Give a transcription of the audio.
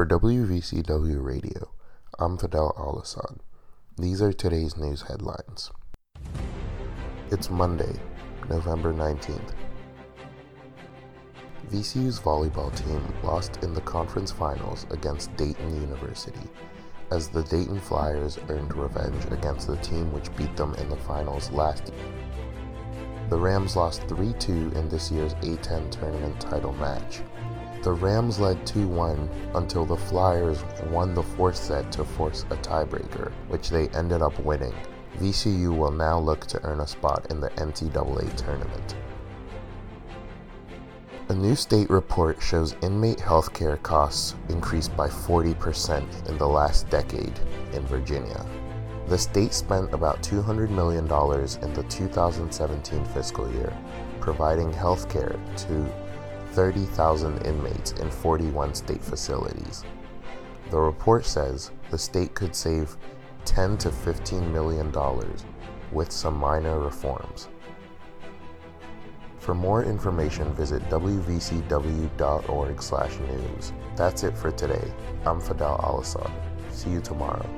For WVCW Radio, I'm Fidel Al-Assad. These are today's news headlines. It's Monday, November 19th. VCU's volleyball team lost in the conference finals against Dayton University as the Dayton Flyers earned revenge against the team which beat them in the finals last year. The Rams lost 3 2 in this year's A10 tournament title match. The Rams led 2 1 until the Flyers won the fourth set to force a tiebreaker, which they ended up winning. VCU will now look to earn a spot in the NCAA tournament. A new state report shows inmate healthcare costs increased by 40% in the last decade in Virginia. The state spent about $200 million in the 2017 fiscal year providing healthcare to 30,000 inmates in 41 state facilities. The report says the state could save 10 to 15 million dollars with some minor reforms. For more information, visit wvcw.org/news. That's it for today. I'm Fidel Al-Assad. See you tomorrow.